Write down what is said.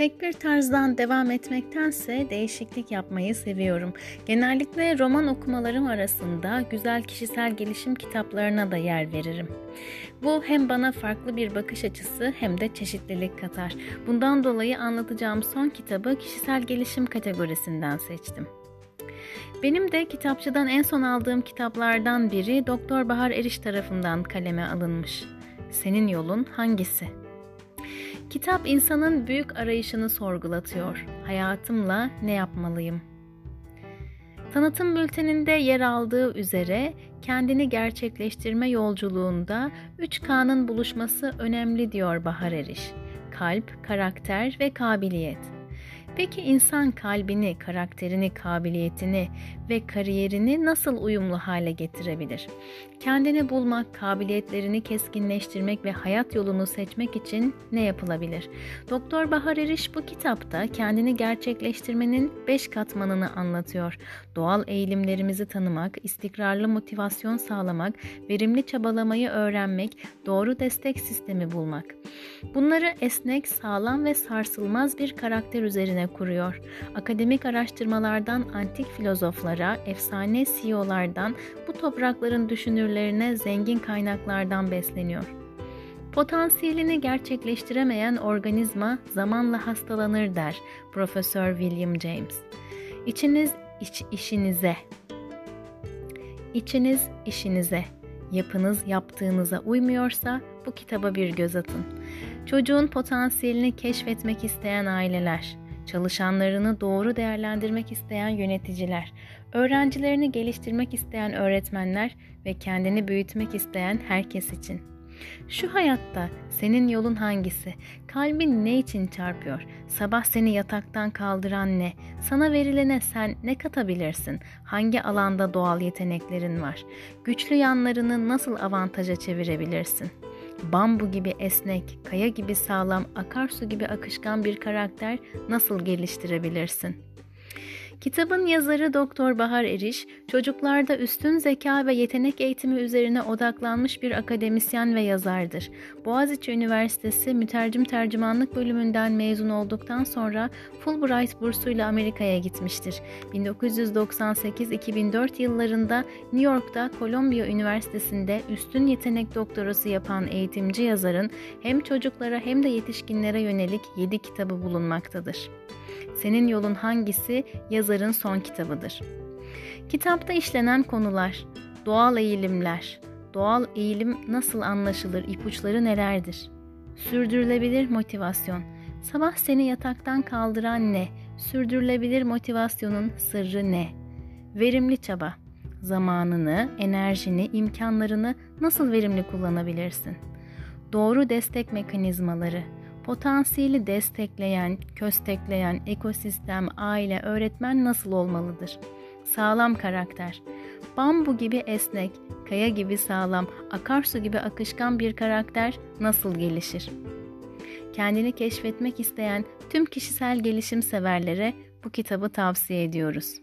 Tek bir tarzdan devam etmektense değişiklik yapmayı seviyorum. Genellikle roman okumalarım arasında güzel kişisel gelişim kitaplarına da yer veririm. Bu hem bana farklı bir bakış açısı hem de çeşitlilik katar. Bundan dolayı anlatacağım son kitabı kişisel gelişim kategorisinden seçtim. Benim de kitapçıdan en son aldığım kitaplardan biri Doktor Bahar Eriş tarafından kaleme alınmış. Senin yolun hangisi? Kitap insanın büyük arayışını sorgulatıyor. Hayatımla ne yapmalıyım? Tanıtım bülteninde yer aldığı üzere kendini gerçekleştirme yolculuğunda 3K'nın buluşması önemli diyor Bahar Eriş. Kalp, karakter ve kabiliyet. Peki insan kalbini, karakterini, kabiliyetini ve kariyerini nasıl uyumlu hale getirebilir? Kendini bulmak, kabiliyetlerini keskinleştirmek ve hayat yolunu seçmek için ne yapılabilir? Doktor Bahar Eriş bu kitapta kendini gerçekleştirmenin beş katmanını anlatıyor. Doğal eğilimlerimizi tanımak, istikrarlı motivasyon sağlamak, verimli çabalamayı öğrenmek, doğru destek sistemi bulmak. Bunları esnek, sağlam ve sarsılmaz bir karakter üzerine kuruyor. Akademik araştırmalardan antik filozoflara, efsane CEO'lardan bu toprakların düşünürlerine zengin kaynaklardan besleniyor. Potansiyelini gerçekleştiremeyen organizma zamanla hastalanır der Profesör William James. İçiniz iç işinize. İçiniz işinize. Yapınız yaptığınıza uymuyorsa bu kitaba bir göz atın. Çocuğun potansiyelini keşfetmek isteyen aileler, çalışanlarını doğru değerlendirmek isteyen yöneticiler, öğrencilerini geliştirmek isteyen öğretmenler ve kendini büyütmek isteyen herkes için. Şu hayatta senin yolun hangisi? Kalbin ne için çarpıyor? Sabah seni yataktan kaldıran ne? Sana verilene sen ne katabilirsin? Hangi alanda doğal yeteneklerin var? Güçlü yanlarını nasıl avantaja çevirebilirsin? Bambu gibi esnek, kaya gibi sağlam, akarsu gibi akışkan bir karakter nasıl geliştirebilirsin?'' Kitabın yazarı Doktor Bahar Eriş, çocuklarda üstün zeka ve yetenek eğitimi üzerine odaklanmış bir akademisyen ve yazardır. Boğaziçi Üniversitesi Mütercim Tercümanlık bölümünden mezun olduktan sonra Fulbright bursuyla Amerika'ya gitmiştir. 1998-2004 yıllarında New York'ta Columbia Üniversitesi'nde üstün yetenek doktorası yapan eğitimci yazarın hem çocuklara hem de yetişkinlere yönelik 7 kitabı bulunmaktadır. Senin Yolun Hangisi yazarın son kitabıdır. Kitapta işlenen konular, doğal eğilimler, doğal eğilim nasıl anlaşılır, ipuçları nelerdir? Sürdürülebilir motivasyon, sabah seni yataktan kaldıran ne? Sürdürülebilir motivasyonun sırrı ne? Verimli çaba, zamanını, enerjini, imkanlarını nasıl verimli kullanabilirsin? Doğru destek mekanizmaları, Potansiyeli destekleyen, köstekleyen ekosistem, aile, öğretmen nasıl olmalıdır? Sağlam karakter. Bambu gibi esnek, kaya gibi sağlam, akarsu gibi akışkan bir karakter nasıl gelişir? Kendini keşfetmek isteyen tüm kişisel gelişim severlere bu kitabı tavsiye ediyoruz.